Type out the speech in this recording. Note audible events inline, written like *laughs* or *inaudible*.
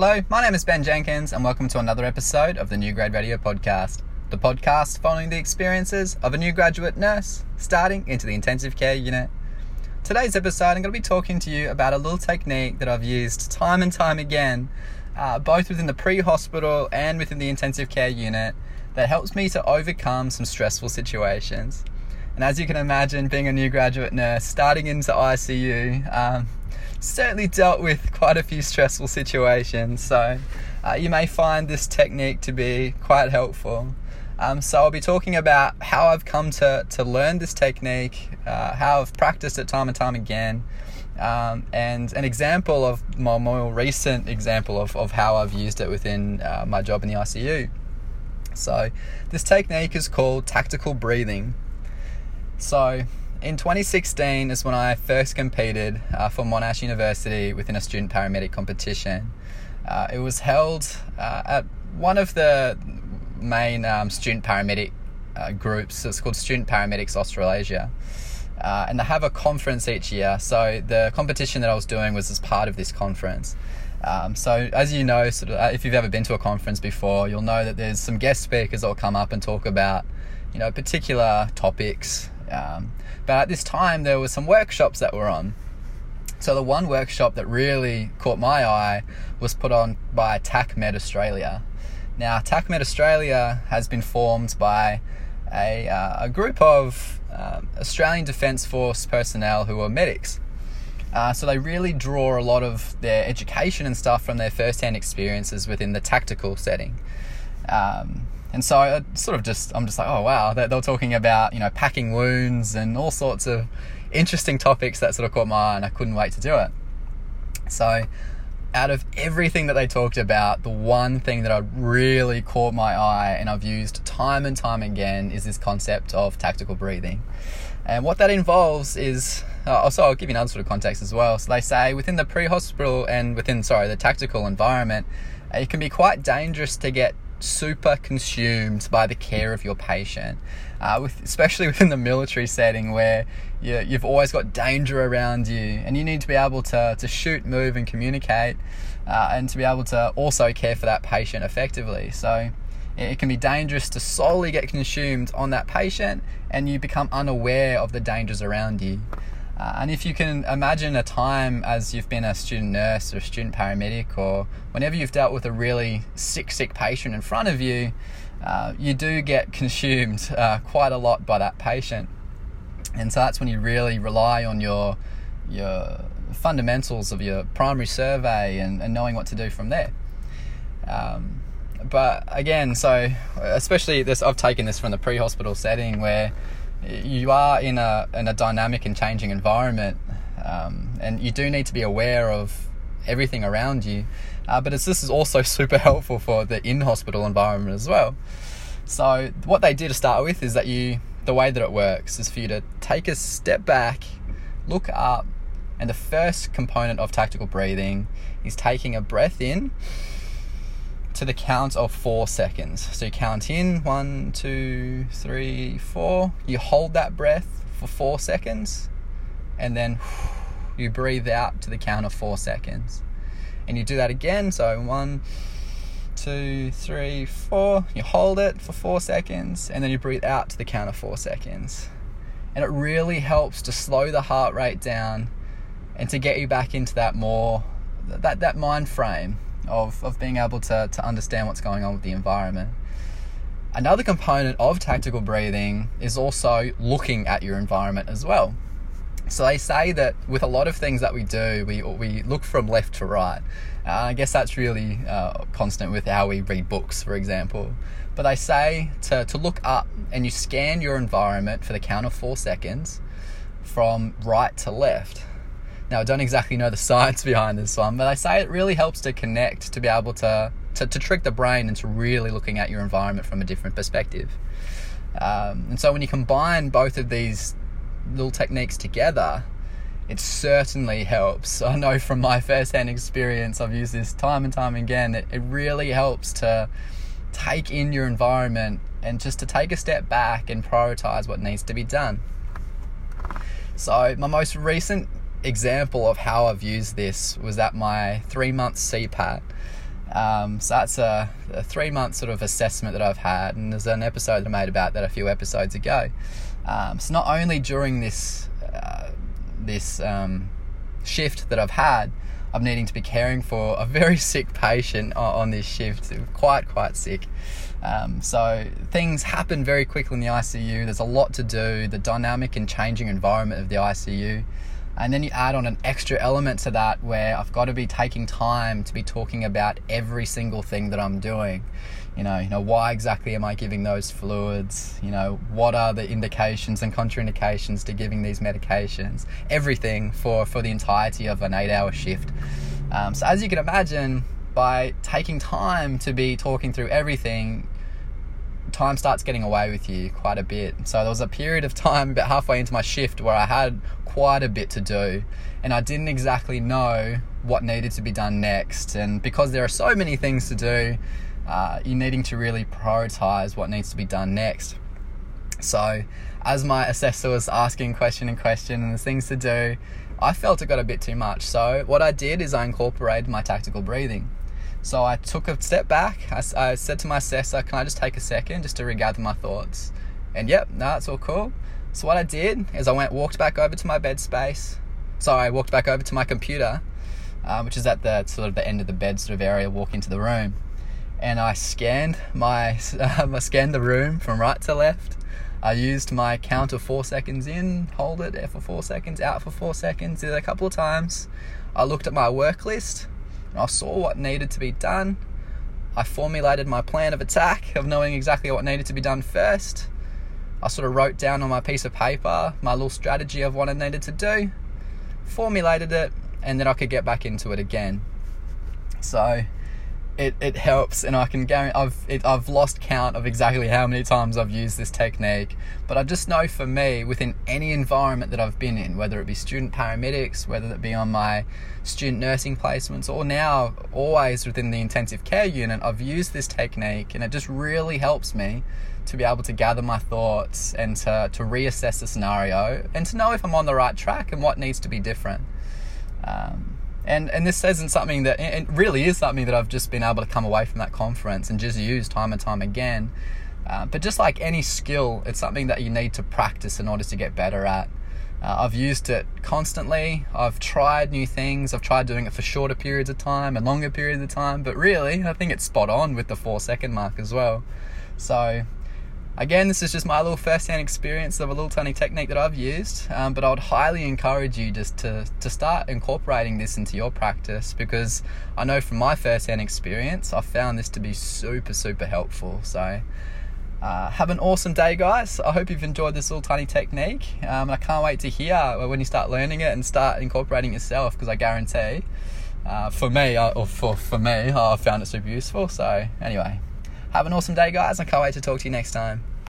Hello, my name is Ben Jenkins, and welcome to another episode of the New Grad Radio Podcast. The podcast following the experiences of a new graduate nurse starting into the intensive care unit. Today's episode, I'm going to be talking to you about a little technique that I've used time and time again, uh, both within the pre hospital and within the intensive care unit, that helps me to overcome some stressful situations. And as you can imagine, being a new graduate nurse, starting into ICU, um, certainly dealt with quite a few stressful situations. So uh, you may find this technique to be quite helpful. Um, so I'll be talking about how I've come to, to learn this technique, uh, how I've practiced it time and time again, um, and an example of my more recent example of, of how I've used it within uh, my job in the ICU. So this technique is called tactical breathing. So in 2016 is when I first competed uh, for Monash University within a student paramedic competition. Uh, it was held uh, at one of the main um, student paramedic uh, groups. It's called Student Paramedics Australasia. Uh, and they have a conference each year. So the competition that I was doing was as part of this conference. Um, so as you know, sort of, uh, if you've ever been to a conference before, you'll know that there's some guest speakers that will come up and talk about, you know, particular topics um, but at this time, there were some workshops that were on. So the one workshop that really caught my eye was put on by TACMed Australia. Now, TACMed Australia has been formed by a, uh, a group of um, Australian Defence Force personnel who are medics. Uh, so they really draw a lot of their education and stuff from their first-hand experiences within the tactical setting. Um, and so I sort of just, I'm just like, oh wow, they're, they're talking about, you know, packing wounds and all sorts of interesting topics that sort of caught my eye and I couldn't wait to do it. So, out of everything that they talked about, the one thing that I really caught my eye and I've used time and time again is this concept of tactical breathing. And what that involves is, uh, also I'll give you another sort of context as well. So they say within the pre-hospital and within, sorry, the tactical environment, it can be quite dangerous to get super consumed by the care of your patient, uh, with, especially *laughs* within the military setting where you, you've always got danger around you and you need to be able to, to shoot, move, and communicate, uh, and to be able to also care for that patient effectively. So it can be dangerous to solely get consumed on that patient and you become unaware of the dangers around you. Uh, and if you can imagine a time as you've been a student nurse or a student paramedic, or whenever you've dealt with a really sick, sick patient in front of you, uh, you do get *laughs* consumed uh, quite a lot by that patient. And so that's when you really rely on your your fundamentals of your primary survey and, and knowing what to do from there. Um, but again, so especially this, I've taken this from the pre-hospital setting where you are in a in a dynamic and changing environment, um, and you do need to be aware of everything around you. Uh, but this is also *laughs* super helpful for the in hospital environment as well. So what they do to start with is that you the way that it works is for you to take a step back, look up, and the first component of tactical breathing is taking a breath in to the count of four seconds. So you count in one, two, three, four. You hold that breath for four seconds, and then *sighs* you breathe out to the count of four seconds. And you do that again. So one, two, three, four. You hold it for four seconds, and then you breathe out to the count of four seconds. And it really helps to slow the heart rate down and to get you back into that more that that mind frame of, of being able to, to understand what's going on with the environment. Another component of tactical breathing is also looking at your environment as well. So they say that with a lot of things that we do, we, we look from left to right. Uh, I guess that's really uh, constant with how we read books, for example. But they say to, to look up and you scan your environment for the count of four seconds from right to left. Now, I don't exactly know the *laughs* science behind this one, but I say it really helps to connect to be able to, to, to trick the brain into really looking at your environment from a different perspective. Um, and so when you combine both of these little techniques together, it certainly helps. *laughs* I know from my first hand experience, I've used this time and time again, it, it really helps to take in your environment and just to take a step back and prioritize what needs to be done. So, my most recent example of how I've used this was at my three month CPAT. Um, so that's a, a, three month sort of assessment that I've had, and there's an episode I made about that a few episodes ago. Um, so not only during this uh, this um, shift that I've had, I'm needing to be caring for a very *laughs* sick patient on, this shift, quite quite sick. Um, so things happen very quickly in the ICU. There's a lot to do. The dynamic and changing environment of the ICU and then you add on an extra element to that where I've got to be taking time to be talking about every single thing that I'm doing. You know, you know, why exactly am I giving those fluids? You know, what are the indications and contraindications to giving these medications? Everything for, for the entirety of an eight hour shift. Um, so as you can imagine, by taking time to be talking through everything, time starts getting away with you quite a bit. So there was a period of time about halfway into my shift where I had quite a bit to do and I didn't exactly know what needed to be done next. And because there are so many things to do, uh, you're needing to really prioritize what needs to be done next. So, as my assessor was asking question and question and the things to do, I felt it got a bit too much. So, what I did is I incorporated my tactical breathing. So I took a step back. I, I, said to my assessor, Can I just take a second just to regather my thoughts? And yep, no, it's all cool. So what I did is I went, walked back over to my bed space. Sorry, I walked back over to my computer, uh, which is at the sort of the end of the bed sort of area, walk into the room. And I scanned my, um, *laughs* I scanned the room from right to left. I used my count of four seconds in, hold it for four seconds, out for four seconds, did it a couple of times. I looked at my work list I saw what needed to be done. I formulated my plan of attack of knowing exactly what needed to be done first. I sort of wrote down on my piece of paper my little strategy of what I needed to do, formulated it, and then I could get back into it again. So it, it helps and I can guarantee I've it, I've lost count of exactly how many times I've used this technique. But I just know for me within any environment that I've been in whether it be student paramedics whether it be on my student nursing placements or now always within the intensive care unit I've used this technique and it just really helps me to be able to gather my thoughts and to, to reassess the scenario and to know if I'm on the right track and what needs to be different. Um, and and this isn't something that it really is something that I've just been able to come away from that conference and just use time and time again. Uh, but just like any skill, it's something that you need to practice in order to get better at. Uh, I've used it constantly. I've tried new things. I've tried doing it for shorter periods of time and longer periods of time. But really, I think it's spot on with the four second mark as well. So Again, this is just my little first-hand experience of a little tiny technique that I've used, um, but I would highly encourage you just to, to start incorporating this into your practice because I know from my first-hand experience, I've found this to be super, super helpful. So, uh, have an awesome day, guys. I hope you've enjoyed this little tiny technique. Um, I can't wait to hear when you start learning it and start incorporating yourself because I guarantee, uh, for me, uh, or for, for me, I found it super useful. So, anyway, have an awesome day, guys. I can't wait to talk to you next time.